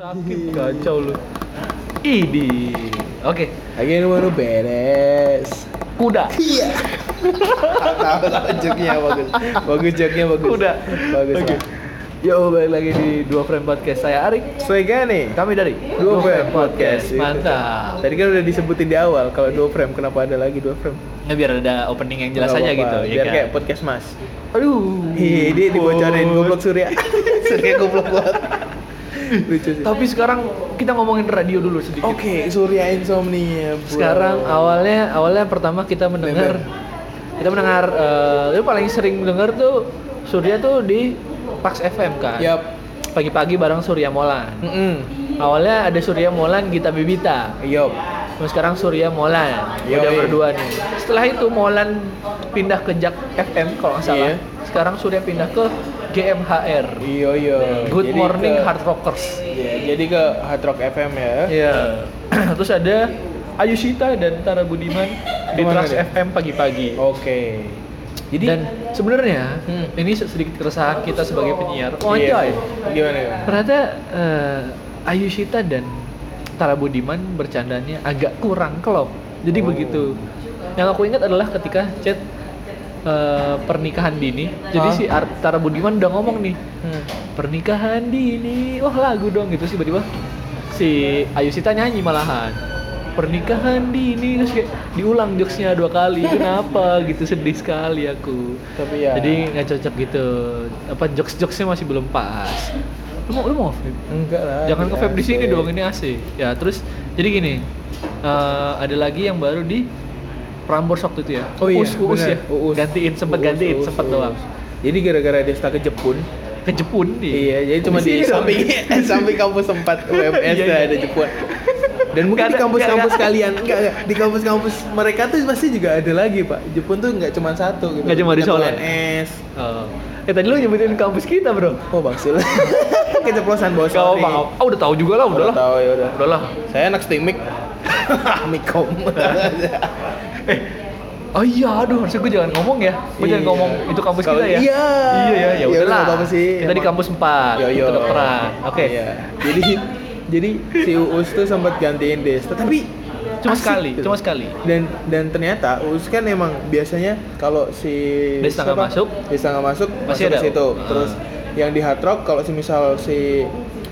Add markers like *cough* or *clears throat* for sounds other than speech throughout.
Sakit kacau lu. Idi. Oke, Lagi ini baru beres. kuda. Iya. Tahu joknya bagus. Bagus joknya bagus. Kuda. Bagus. Oke. lah. Yo, balik lagi di Dua Frame Podcast. Saya Arik. Swega nih. Kami dari Dua Frame Podcast. Mantap. Tadi kan udah disebutin di awal kalau dua frame kenapa ada lagi dua frame? Ya biar ada opening yang jelas aja gitu, ya Biar kan? kayak podcast Mas. Aduh. Hi, dia dibocorin goblok Surya. *laughs* Surya goblok banget. Lucu sih. Tapi sekarang kita ngomongin radio dulu sedikit. Oke, Surya Insomnia. bro. Sekarang awalnya awalnya pertama kita mendengar kita mendengar eh itu paling sering dengar tuh Surya tuh di Pax FM kan. Yap. Pagi-pagi bareng Surya Molan. Mm-mm. Awalnya ada Surya Molan, Gita Bibita. Yup. Terus sekarang Surya Molan. Yoi. Udah berdua nih. Setelah itu Molan pindah ke Jak FM kalau nggak salah. Iya. Sekarang Surya pindah ke GMHR. Iyo iyo. Good Jadi Morning ke- Hard Rockers. Iya, jadi ke Hard Rock FM ya. Iya. *clears throat* Terus ada Ayushita dan Tara Budiman di Trans? FM pagi-pagi. Oke. Jadi dan sebenarnya Hmm. ini sedikit keresahan kita sebagai penyiar. Oh iya. Gimana ya? Ternyata eh, Ayushita dan Tara Budiman bercandanya agak kurang klop. Jadi Oh. begitu. Yang aku ingat adalah ketika chat eh, pernikahan dini. Jadi Hah? si Ar- Tara Budiman udah ngomong nih, Hmm. pernikahan dini, wah lagu dong gitu sih tiba-tiba si Ayushita nyanyi malahan pernikahan dini terus kayak diulang jokesnya dua kali kenapa *laughs* gitu sedih sekali aku Tapi ya. jadi nggak cocok gitu apa jokes jokesnya masih belum pas lu mau lu mau vape? enggak lah. jangan ke vape di sini dong ini AC ya terus jadi gini eh, ada lagi yang baru di Prambors waktu itu ya Oh iya, Uus, Uus ya Uus. gantiin sempet Uus, gantiin Uus, sempet Uus. doang Jadi gara-gara dia ke Jepun. ke Jepun nih Iya, jadi cuma di dong. samping *laughs* *laughs* samping kampus 4 *laughs* UMS Iya, iya. ada Jepun. Dan mungkin Nggak di kampus-kampus nggak- kalian enggak, enggak di kampus-kampus mereka tuh pasti juga ada lagi, Pak. Jepun tuh enggak cuma satu gitu. Nggak cuma di Solo. UNS. Oh. Eh tadi lu nyebutin kampus kita bro Oh, Bangsil. Keceplosan bos. Gak apa-apa, oh, udah tahu juga lah, udah Udah lah tahu ya udah. Udah lah Saya anak Stimik. Mikom. Oh iya, aduh harusnya gue jangan ngomong ya Gue jangan Iya. ngomong itu kampus Kalau- kita ya iya. Iya ya, ya Ya udah udah, lah nggak apa-apa sih. Kita di kampus 4, Yo, yo. kedokteran Oke, Iya. Jadi jadi si Uus tuh sempat gantiin Desta, tapi cuma asik sekali, gitu. cuma sekali dan dan ternyata Uus kan emang biasanya kalau si Desta nggak masuk, Desta nggak masuk pasti masuk ada. ke situ Ah. terus yang di Hard Rock kalau si misal si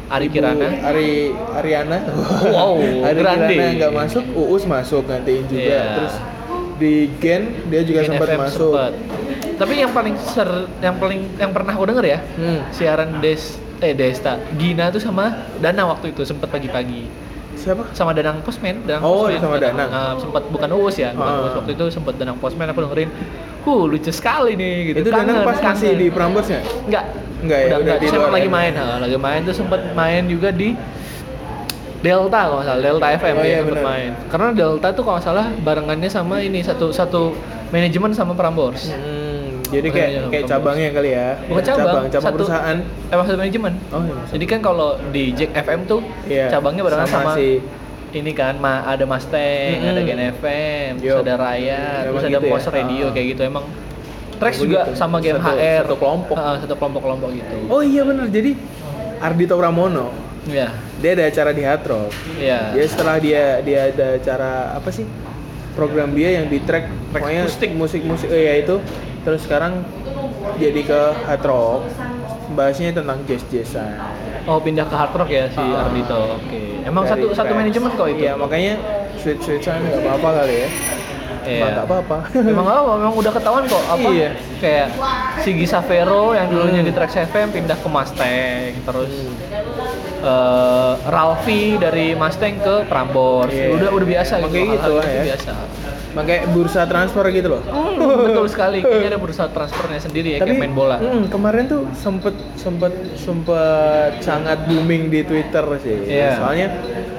Ari Ibu Kirana Ari Ariana Wow, *laughs* Ari grande. Kirana nggak masuk Uus masuk gantiin juga Iya. terus di Gen dia juga Gen sempat FM masuk sempet. Tapi yang paling ser, yang paling yang pernah gue denger ya Hmm. Siaran Des, eh Desta Gina tuh sama Dana waktu itu sempet pagi-pagi siapa sama Danang Posmen, Danang Oh, Posmen. sama Danang. Ah, sempat bukan Uus ya, bukan Ah. Uus waktu itu sempat Danang Posmen aku dengerin. Huh, lucu sekali nih gitu. itu Danang Kangen, pas masih kangen. di Prambors ya Enggak. Enggak ya, udah, udah enggak. di Sempat luar lagi main, ha, lagi main tuh sempat main juga di Delta kalau salah, Delta FM Oh, ya iya, sempat benar. main. Karena Delta tuh kalau salah barengannya sama ini satu satu manajemen sama Prambors. Hmm, jadi kayak jangan kayak cabangnya kali ya Bukan cabang, cabang, cabang satu- perusahaan Eh maksud manajemen. oh iya Jadi kan kalau di Jack FM tuh Iya, cabangnya barengan sama, si ini kan ma ada Mustang, Mm-mm. ada Gen FM, terus Yup. ada Raya, terus ada gitu ya? Pos Radio Ah. kayak gitu emang. Trax Oh, juga begitu. sama Satu- GMHR. satu kelompok. Ah, satu kelompok-kelompok gitu. oh iya bener jadi Ardito Pramono Iya. dia ada acara di Hard Rock Iya. dia setelah dia dia ada acara apa sih program dia yang di track Track pokoknya akustik. musik musik oh iya itu terus sekarang jadi ke Hard Rock bahasnya tentang jazz jazzan Oh pindah ke hard rock ya si Ah. Ardito. Oke. Emang Dari satu satu manajemen kok itu. iya makanya sweet sweet nggak apa apa kali ya Iya. Emang nggak apa-apa Emang apa? Emang udah ketahuan kok apa? Iya. Kayak Sigi Savero yang dulunya Hmm. di Trax FM pindah ke Mustang, terus Hmm. Eh Ralfi dari Mustang ke Prambors. Iya. Udah udah biasa Makanya gitu. gitu lah ya. biasa. makanya bursa transfer gitu loh Hmm, betul sekali. Kayaknya ada bursa transfernya sendiri ya kayak main bola. mm, kemarin tuh sempet sempet sempet sangat booming di Twitter sih. Iya. Soalnya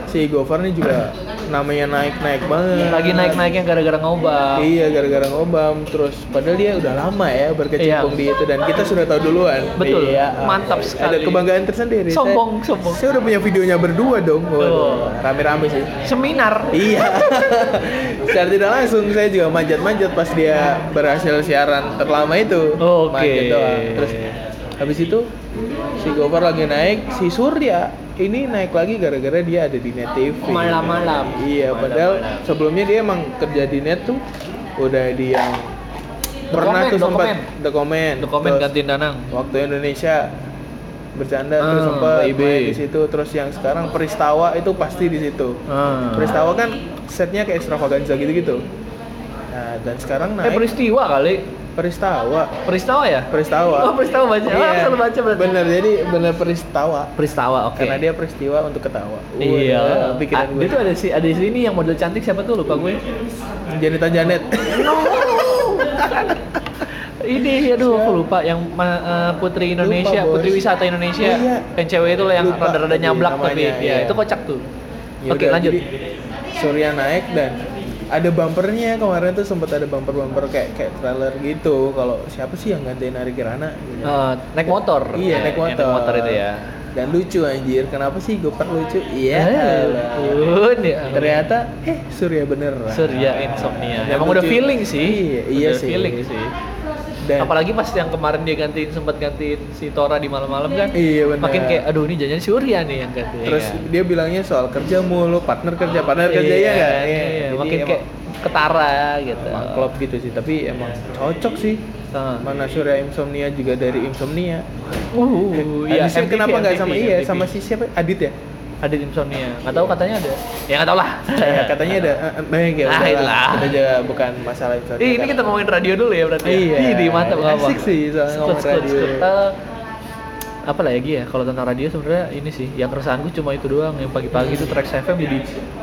si Gofar ini juga namanya naik naik banget. Lagi naik-naiknya gara-gara ngobam. Iya gara-gara ngobam terus padahal dia udah lama ya berkecimpung Iya. di itu dan kita sudah tahu duluan. Betul. Iya. Mantap Ada sekali. kebanggaan tersendiri. Sombong, saya, sombong. Saya udah punya videonya berdua dong. Waduh, Rame-rame sih. Seminar. Iya. *laughs* Secara tidak langsung saya juga manjat-manjat pas dia berhasil siaran terlama itu. Oke. Manjat doang. Terus habis itu si Gofar lagi naik si Surya ini naik lagi gara-gara dia ada di net TV Malam-malam. iya padahal Malam-malam. sebelumnya dia emang kerja di net tuh udah di yang pernah Dokumen, tuh sempat dokumen. dokumen Dokumen Terus gantiin Danang. waktu Indonesia bercanda terus Ah, sempat main di situ terus yang sekarang Peristawa itu pasti di situ Ah. Peristawa kan setnya kayak extravaganza gitu-gitu nah dan sekarang Eh naik peristiwa kali. Peristawa Peristawa ya? Peristawa Oh, peristawa baca. Oh, salah baca berarti. bener jadi bener peristawa Peristawa, oke. karena dia peristiwa untuk ketawa Iya. Wah, pikiran Ah, gue Dia tuh ada si ada di sini yang model cantik siapa tuh lupa gue. Janita Janet Ini aduh aku lupa yang eh, Putri Indonesia, Lupa. Putri Wisata Indonesia. Oh, iya. Yang cewek itu lah yang rada-rada nyablak tapi ya iya. itu kocak tuh. Ya Oke, lanjut. jadi Surya naik dan ada bumpernya kemarin tuh sempat ada bumper-bumper kayak kayak trailer gitu kalau siapa sih yang gantiin Ari Kirana gitu. Eh, naik motor. iya Ya, naik motor motor itu ya. dan lucu anjir kenapa sih Gopar lucu iya Eh, ya. ternyata eh Surya beneran Surya Insomnia. Emang udah feeling sih. Iya, iya Udah sih. feeling sih. Dan Apalagi pas yang kemarin dia gantiin sempat gantiin si Tora di malam-malam kan. Iya, benar. Makin kayak aduh ini jangan Surya nih yang ganti. terus dia bilangnya soal kerja mulu partner kerja partner kerja ya iya, kan iya, Jadi makin kayak ketara gitu. emang klop gitu sih tapi emang cocok sih Ah. mana Surya Insomnia juga dari Insomnia Uh, iya kenapa nggak sama MTV, iya MTV. sama si siapa Adit ya ada di insomnia. Nggak tahu katanya ada. Ya nggak tahu lah. *laughs* Ya, katanya ada eh, baik ya Ah, udah itulah. udah aja bukan masalah insomnia Ih, ini kita. ngomongin radio dulu ya berarti Iya. ya? Ih, mantap nggak apa Asik sih soalnya ngomong radio. apa lagi ya kalau tentang radio sebenarnya ini sih yang keresahanku cuma itu doang yang pagi-pagi itu Trax FM jadi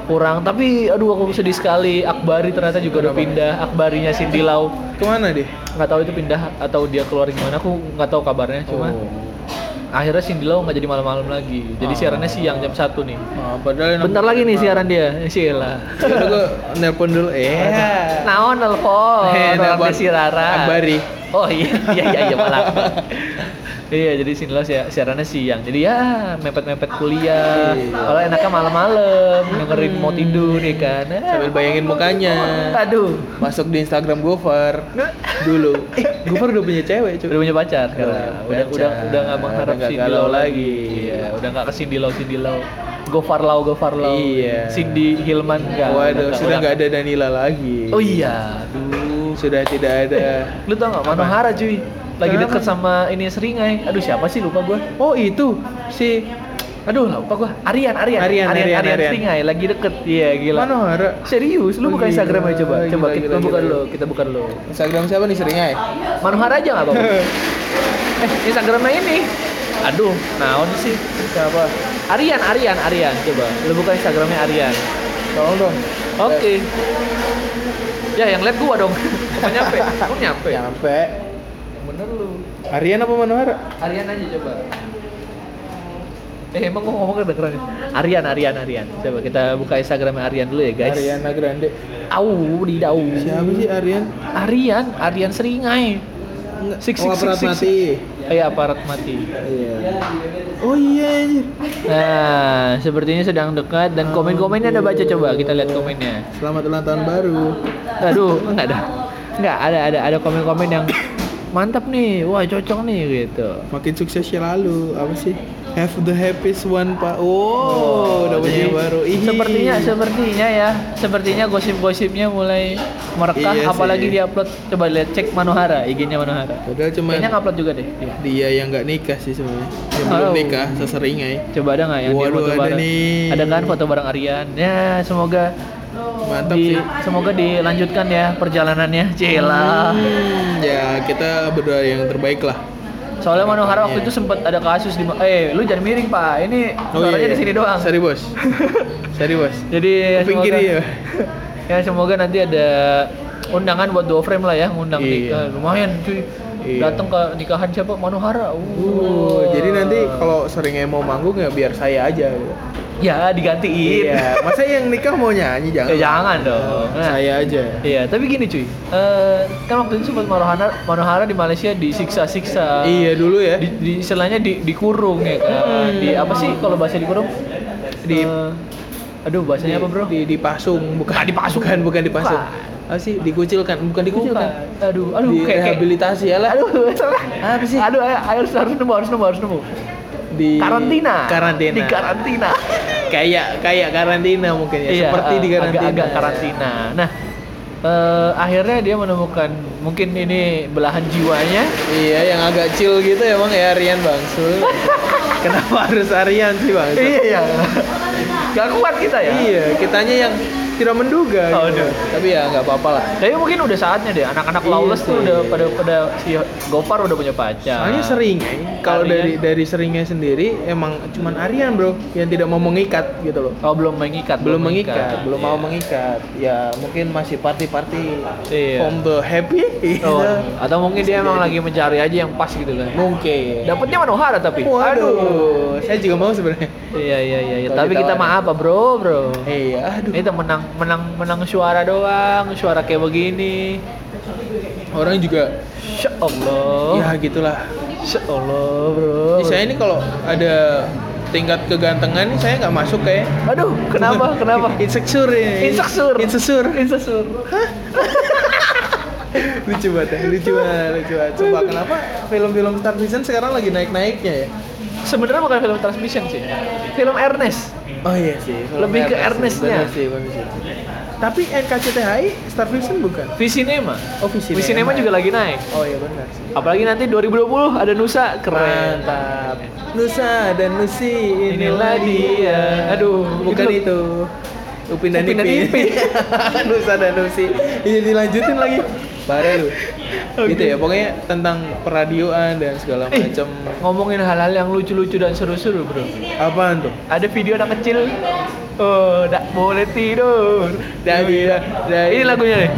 kurang. Tapi aduh aku sedih sekali Akbari ternyata juga udah pindah Akbarinya Cindy Lau. Ke mana deh nggak tahu itu pindah atau dia keluar gimana aku nggak tahu kabarnya cuma Oh. Akhirnya Cindy Lau nggak jadi malam-malam lagi jadi Oh. siarannya siang jam satu nih Oh, padahal bentar lagi nih siaran dia *laughs* Udah gue nelpon dulu. Eh. Naon nelpon, Eh, nelpon si Rara. Oh iya, iya iya iya malah. iya, jadi sini lo siarannya siang. Jadi ya mepet-mepet kuliah. Iya. Kalau enaknya malam-malam dengerin mau tidur ya kan. Ah, Sambil bayangin mukanya. Aduh. Masuk di Instagram Gofar *laughs* dulu. Eh, Gofar udah punya cewek, cuy. Udah punya pacar sekarang. Udah, Udah udah nggak mengharap Udah nggak Cindy galau Lau lagi. Iya, udah nggak ke Cindy Lau Cindy Lau. Go Farlau, Go Farlau. Iya. Cindy Hilman enggak. Waduh, sudah nggak ada Danila lagi. Oh iya, aduh. Sudah tidak ada. Lu tau gak, Manohara cuy? Lagi Kenapa? deket sama ini Seringai. Aduh siapa sih? Lupa gue Oh, itu si Aduh lupa gue Aryan, Aryan Aryan, Aryan, Aryan. Seringai. Lagi deket. Iya gila. Manohara. Serius, lu Oh, buka gila, Instagram aja coba Coba gila, kita gila, buka dulu Kita buka dulu. Instagram siapa nih seringnya? Manohara aja gak apa-apa *laughs* Eh Instagramnya ini. Aduh, naon sih? Siapa? Aryan, Aryan, Aryan Coba, lu buka Instagramnya Aryan Tolong dong. Oke. Ya yang lihat gua dong *laughs* Apa nyampe? Lu nyampe? Nyampe. Bener lu Aryan apa Manohara? Aryan aja coba. Eh emang gua ngomongnya kedengeran ya? Aryan, Aryan, Aryan. Coba kita buka Instagramnya Aryan dulu ya guys. Ariana Grande. Au, di dau. Siapa sih Aryan? Aryan, Aryan Seringai. Enggak. Sik, oh, sik, aparat sik, sik, mati. Eh aparat mati. Iya. Oh iya. Nah, sepertinya sedang dekat dan komen-komennya ada baca coba kita lihat komennya. Selamat ulang tahun baru. Aduh, enggak ada. Enggak ada ada ada komen-komen yang mantap nih. Wah, cocok nih gitu. Makin sukses selalu. Apa sih? Have the happiest one, Pak. Oh, udah punya jadi baru. Ih. Sepertinya sepertinya ya, sepertinya gosip-gosipnya mulai merekah Iya apalagi sih. diupload coba lihat cek Manohara, IG-nya Manohara. Padahal cuma Kayaknya ngupload juga deh. Iya. dia yang nggak nikah sih sebenarnya. Yang belum Oh. nikah, seseringai. Coba ada nggak yang dia Waduh, foto ada bareng? nih. Ada kan foto bareng Aryan? Ya, semoga Mantap di- sih. semoga dilanjutkan ya perjalanannya. Cila. Hmm, ya kita berdoa yang terbaik lah. Soalnya Manohara waktu Iya. itu sempat ada kasus di eh lu jangan miring, Pak. Ini suaranya di sini doang. Oh, iya. Sorry bos. Sorry bos. *laughs* Jadi Kuping semoga- kiri ya. *laughs* ya semoga nanti ada undangan buat dua frame lah ya ngundang Iya. nikah lumayan cuy Iya. datang ke nikahan siapa Manohara uh. Uh, jadi nanti kalau seringnya mau manggung ya biar saya aja. gitu. ya digantiin Iya. Masa yang nikah mau nyanyi jangan? Eh, jangan dong. Nah, saya aja. iya tapi gini cuy Eh, kan waktu itu sempat Manohara Manohara di Malaysia disiksa-siksa Iya dulu ya. di, di istilahnya di, dikurung ya kan di apa sih kalau bahasa dikurung Di- Eh, aduh bahasanya apa bro Di dipasung, bukan Ah, dipasung. Bukan, bukan dipasung. Bukan. Apa sih? Dikucilkan, bukan dikucilkan. Bukan. aduh aduh Di kayak, kayak rehabilitasi ya lah. aduh *laughs* salah Apa sih? aduh ayo, harus harus nemu harus nemu harus nemu di karantina. Karantina. Di karantina. *laughs* Kayak kayak karantina mungkin ya, Iya, seperti di eh, karantina. Agak-agak karantina. Nah, eh, akhirnya dia menemukan mungkin ini belahan jiwanya. Iya, yang agak chill gitu emang ya Aryan Bangsul. *laughs* Kenapa harus Aryan sih Bang? iya. Gak kuat kita ya. Iya, kitanya yang tidak menduga. Oh, gitu. aduh. Tapi ya nggak apa-apa lah. Tapi mungkin udah saatnya deh anak-anak Iya lawless tuh udah pada pada si Gopar udah punya pacar. Soalnya sering, kalau dari dari seringnya sendiri emang cuman Aryan bro yang tidak mau mengikat gitu loh. Oh belum mengikat. belum mengikat, belum mau Iya. mengikat. Ya mungkin masih party-party Iya. from the happy. Oh, gitu. atau mungkin dia emang lagi mencari aja yang pas gitu kan. Mungkin. Dapatnya Manohara tapi. Waduh, saya juga mau sebenarnya. Iya iya iya. iya. Tapi kita mah apa bro bro? Iya, aduh. Kita menang menang menang suara doang, suara kayak begini. Orang juga Insya Allah. ya gitulah. Insya Allah bro. Saya ini kalau ada tingkat kegantengan nih saya nggak masuk kayak Aduh, kenapa? *laughs* Kenapa? insecure ya. Insecure. Insecure. Insecure. *laughs* lucu banget ya, lucu banget, lucu banget. Coba kenapa film-film Star Vision sekarang lagi naik-naiknya ya? Sebenarnya bukan film transmission sih. Film Ernest. Oh iya sih. Lebih ke. Ernest-nya. Sih, sih. Tapi NKCTHI Star Vision bukan? Visinema. Oh, Visinema. Visinema juga lagi naik. Oh iya benar sih. Apalagi nanti 2020 ada Nusa keren. Mantap. Nusa dan Nusi Inilah dia. Aduh, bukan itu- itu. Upin dan Upin dan Ipin. Nusa dan Nusi. Ini dilanjutin lagi. Parah lu. Oke. Gitu ya, pokoknya tentang peradioan dan segala Eh, macam. ngomongin hal-hal yang lucu-lucu dan seru-seru, Bro. Apaan tuh? Ada video anak kecil. Oh, tak boleh tidur. Dah, dah, dah. Ini lagunya nih.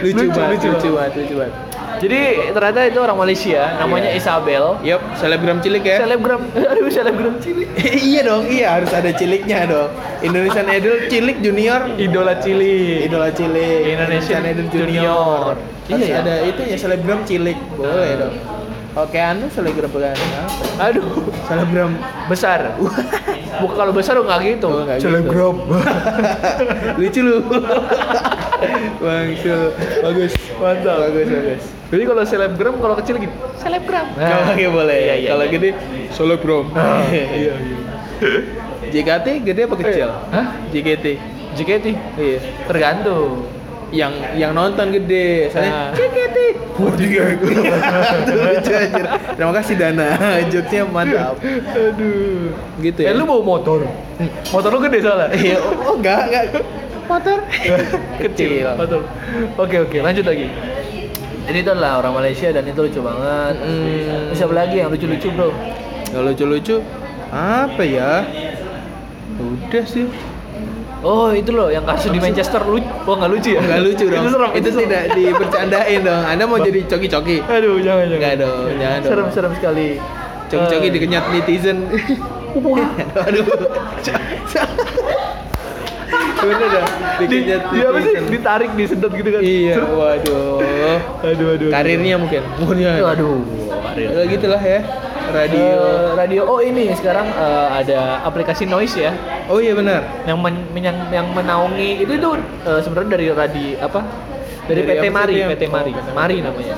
Lucu, Lucu, banget, lucu lucu banget, lucu banget. Jadi ternyata itu orang Malaysia, namanya Iya. Isabel. Yup, selebgram cilik ya. Selebgram, *laughs* aduh selebgram cilik. *laughs* iya dong, iya harus ada ciliknya dong. Indonesian Idol cilik junior, Idola cilik. idola cilik, Indonesian Idol Junior. junior. Harus Iya ya? ada itu ya selebgram cilik, boleh Nah. dong. Oke, anu selebgram bukan apa? Aduh, Selebgram besar. *laughs* Bukan kalau besar nggak gitu. Oh, nggak gitu. selebgram. lucu lu. *laughs* Bangsul. Bagus. Mantap. Bagus, bagus. Jadi kalau selebgram kalau kecil gitu, selebgram. Kalau oke boleh. Iya, iya, Kalau iya. gede selebgram. *laughs* iya, iya. JKT gede apa kecil? Hah? JKT. JKT? Iya. Tergantung. Yang yang nonton gede, Ah. soalnya JKT. Itu lucu anjir. Terima kasih Dana. *laughs* Jokesnya mantap. Aduh. Gitu Eh ya. lu bawa motor? Motor lu gede soalnya? Iya, oh enggak, enggak. Motor. *laughs* kecil. Betul. Oke oke, lanjut lagi. Jadi itu adalah orang Malaysia dan itu lucu banget. Hmm. Siapa lagi yang lucu-lucu bro? Yang lucu-lucu apa ya? Udah sih. Oh itu loh yang kasus di Manchester lucu. Oh nggak lucu ya? Enggak lucu *laughs* dong. itu serem. Itu serem. tidak dibercandain dong. Anda mau jadi coki-coki. Aduh jangan jangan. Enggak dong, jangan dong. Serem serem sekali. Coki-coki Eh, dikenyat netizen. *laughs* Aduh. Bener dah. Di, di apa sih? Ditarik, disedot gitu kan? Iya, Serem. waduh. Aduh aduh. Karirnya mungkin. Mungkin. Aduh. karir. Ya, gitulah ya. Radio. Eh, radio. Oh ini sekarang eh, ada aplikasi noise ya. Oh iya benar. yang men, yang yang menaungi itu itu eh, sebenarnya dari radi apa dari, Dari PT Mari yang- PT Mari PT Mari namanya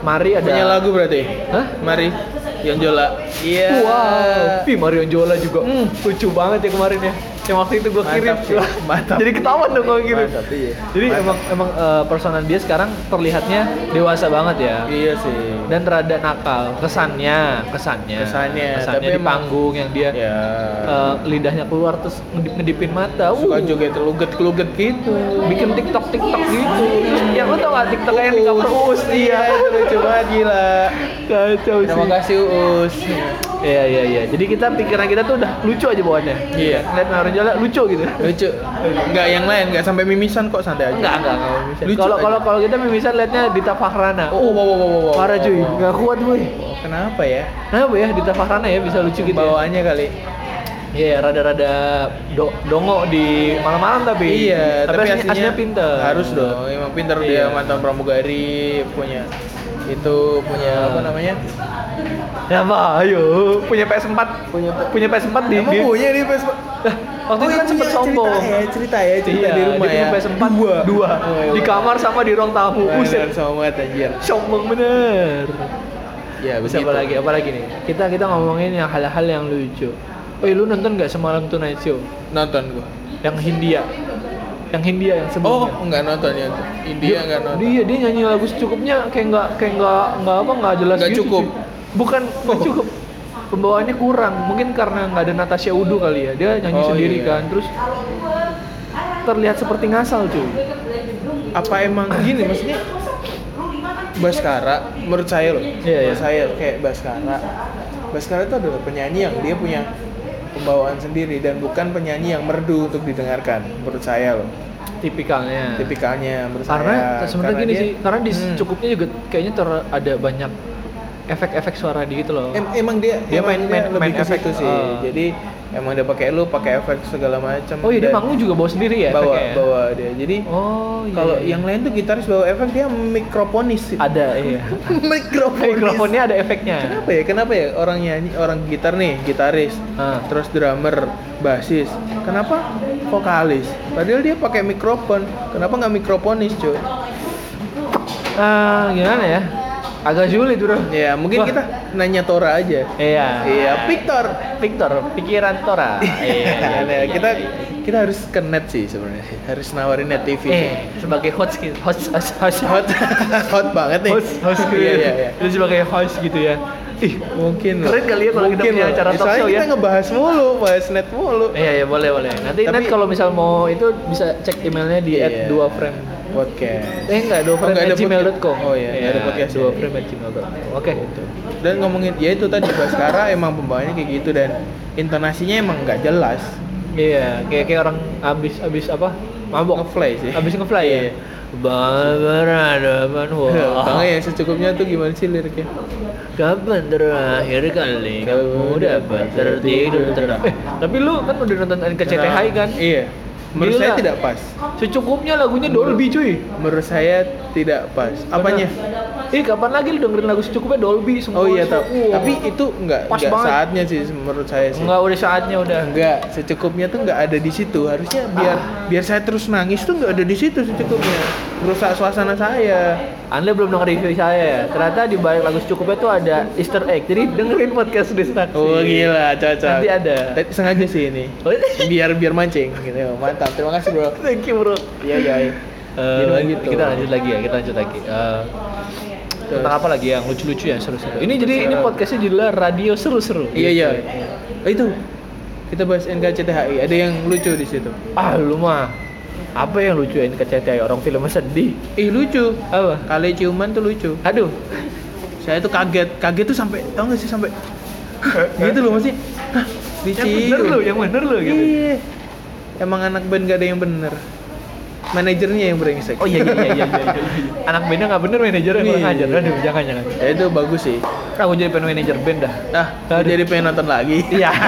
Mari ada Punya lagu berarti? Hah? Mari. Yang Jola. Iya. Wow, Ih, Mario Jola juga Hmm. lucu banget ya kemarin ya. Yang waktu itu gue kirim, Mantap sih, mantap. Jadi ketahuan dong kalau kirim. Mantap, iya. Jadi Mantap. emang emang eh, personal dia sekarang terlihatnya dewasa banget ya. Iya sih. Dan rada nakal kesannya, kesannya. Kesannya, kesannya tapi di emang- panggung yang dia ya. eh, lidahnya keluar terus ngedip ngedipin mata. suka Uh, joget keluget-keluget gitu. bikin TikTok TikTok gitu. Yang lu tau gak TikTok yang di cover Uus Iya, itu lucu banget gila. Kacau sih. Terima kasih Uus. Iya iya iya. Jadi kita pikiran kita tuh udah lucu aja bawaannya. Iya. Lihat Mario Jola lucu gitu. Lucu. Enggak yang lain, enggak sampai mimisan kok santai aja. Enggak enggak enggak mimisan. Kalau kalau kalau kita mimisan liatnya Dita Fahrana. Oh, wow, wow, wow, wow, wow. Parah cuy, nggak kuat gue. Kenapa ya? Kenapa ya Dita Fahrana ya bisa lucu gitu ya? Bawaannya kali. Iya, rada-rada do, dongo di malam-malam tapi. Iya, tapi, aslinya, aslinya pinter. Harus dong, emang pinter Iya. dia mantan pramugari, punya itu punya apa namanya Ya apa? Ayo, punya PS4. Punya punya PS4 di, emang di punya di PS Lah, waktu itu kan sempet sombong. cerita ya cerita ya cerita Iya, di rumah ya punya PS4 dua dua. Oh, iya. Di kamar sama di ruang tamu. Bener, Buset. sama banget anjir Sombong bener. ya Bisa apa lagi? Apa lagi nih? Kita kita ngomongin yang hal-hal yang lucu. Oh, lu nonton nggak semalam Tonight Show? nonton gua Yang Hindia. Yang Hindia yang oh sebelumnya. nggak nonton ya India nggak nonton Dia dia nyanyi lagu secukupnya kayak nggak kayak nggak nggak apa nggak jelas Nggak gitu, cukup. cuy. Bukan nggak Oh. cukup. Pembawaannya kurang. Mungkin karena nggak ada Natasha Udu kali ya. Dia nyanyi Oh, sendiri iya. kan. Terus terlihat seperti ngasal cuy. apa emang gini maksudnya Baskara menurut saya loh Iya, iya. menurut saya kayak Baskara Baskara itu adalah penyanyi yang dia punya pembawaan sendiri dan bukan penyanyi yang merdu untuk didengarkan menurut saya loh Tipikalnya. tipikalnya menurut Karena saya sebenarnya gini dia- sih, karena di Hmm. secukupnya juga kayaknya ter ada banyak efek-efek suara di gitu loh. Em- emang dia Dia emang main- dia main- lebih main efek, situ sih uh. jadi emang dia pakai lu pakai efek segala macam oh iya dia manggung juga bawa sendiri ya bawa efeknya ya? bawa dia jadi Oh iya. kalau iya. yang lain tuh gitaris bawa efek dia mikrofonis ada *laughs* iya. mikrofonis Mikrofonnya ada efeknya. Kenapa ya? Kenapa ya orang nyanyi, orang gitar nih, gitaris, Ah. terus drummer, basis. Kenapa vokalis? Padahal dia pakai mikrofon. Kenapa nggak mikrofonis, cuy? Ah, gimana ya? Agak sulit bro. Ya, mungkin Wah. kita nanya Tora aja. Iya. Iya, Victor. Victor, pikiran Tora. *laughs* iya, Nah, kita kita harus ke net sih sebenarnya. Harus nawarin net TV. Eh, sebagai host gitu. Host host host *laughs* Hot, hot banget nih. host host gitu. Iya, iya, iya. Itu sebagai host gitu ya. Ih, Mungkin loh. Keren kali ya kalau kita punya acara talk show ya. kita ngebahas mulu, bahas net mulu. Iya, iya boleh boleh. Nanti Tapi- net kalau misal mau itu bisa cek emailnya di Iya. @2frame. Podcast. Eh enggak, dua Oh. Oh, iya, nggak ada podcast Dua ya. frame at gmail.com. Oke. dan ngomongin ya itu tadi Baskara emang pembawanya kayak gitu dan intonasinya emang nggak jelas Iya, kayak kayak orang abis abis apa? Mabok. ngefly sih Abis ngefly ya. Iya. Berhadapan wah. Bang ya secukupnya tuh gimana sih liriknya Kapan terakhir kali kamu dapat tertidur tenang? Eh, tapi lu kan udah nonton NKCTHI kan? iya menurut Gila. saya tidak pas Secukupnya lagunya Dolby cuy. menurut saya tidak pas apanya Eh, kapan lagi lu dengerin lagu secukupnya Dolby semua? oh iya Wah. tapi itu nggak Pas nggak banget. saatnya sih menurut saya sih enggak udah saatnya udah. Enggak, secukupnya tuh nggak ada di situ. Harusnya biar Ah. biar saya terus nangis tuh nggak ada di situ secukupnya. Merusak suasana saya. Anda belum denger review saya ya. Ternyata di balik lagu secukupnya tuh ada Easter egg. Jadi dengerin podcast distraksi. Oh gila, cocok. Nanti ada. Tadi sengaja sih ini. Oh, Biar biar mancing gitu. Mantap. Terima kasih, Bro. Thank you bro. Iya, iya. Lanjut, begitu. kita lanjut lagi ya, kita lanjut lagi. Eh, tentang apa lagi yang lucu-lucu ya seru-seru. Ini jadi ini podcastnya judulnya radio seru-seru. Iya, iya. Oh, itu. Kita bahas NKCTHI. Ada yang lucu di situ. Ah lu mah apa yang lucu ini kecetai orang filmnya sedih. Ih, lucu. Apa? Kali ciuman tuh lucu. Aduh. Saya tuh kaget. Kaget tuh sampai tau gak sih sampai gitu loh masih. Hah, Yang dicium. bener lu, yang bener lu gitu. Iya. Emang anak band gak ada yang bener. Manajernya yang brengsek. Oh iya iya iya iya. iya, iya. Anak bandnya nggak bener manajernya kurang Iya. ajar. Aduh jangan jangan. Ya itu bagus sih. Aku jadi pengen manajer band dah. Nah, Aduh. jadi pengen nonton lagi. Iya. *laughs*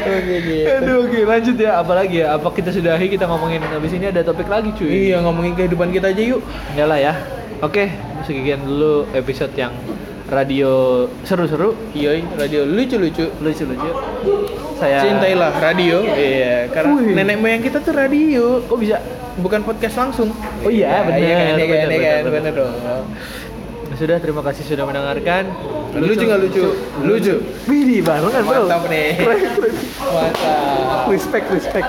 Oke gitu. Aduh oke lanjut ya. Apalagi ya? Apa kita sudahi kita ngomongin habis ini ada topik lagi cuy. Iya ngomongin kehidupan kita aja yuk. Yalah ya. Oke, sekian dulu episode yang radio seru-seru, Iya, radio lucu-lucu. lucu-lucu. Saya Cintailah radio. Iya, karena Wih. nenek moyang kita tuh radio, Kok bisa? bukan podcast langsung. Oh iya, benar, Iya kan, iya kan, benar, iya kan, benar, benar dong. Sudah, terima kasih sudah mendengarkan. Lucu nggak lucu? Lucu. Widih, barengan bro. Mantap nih. Mantap. Respect, respect.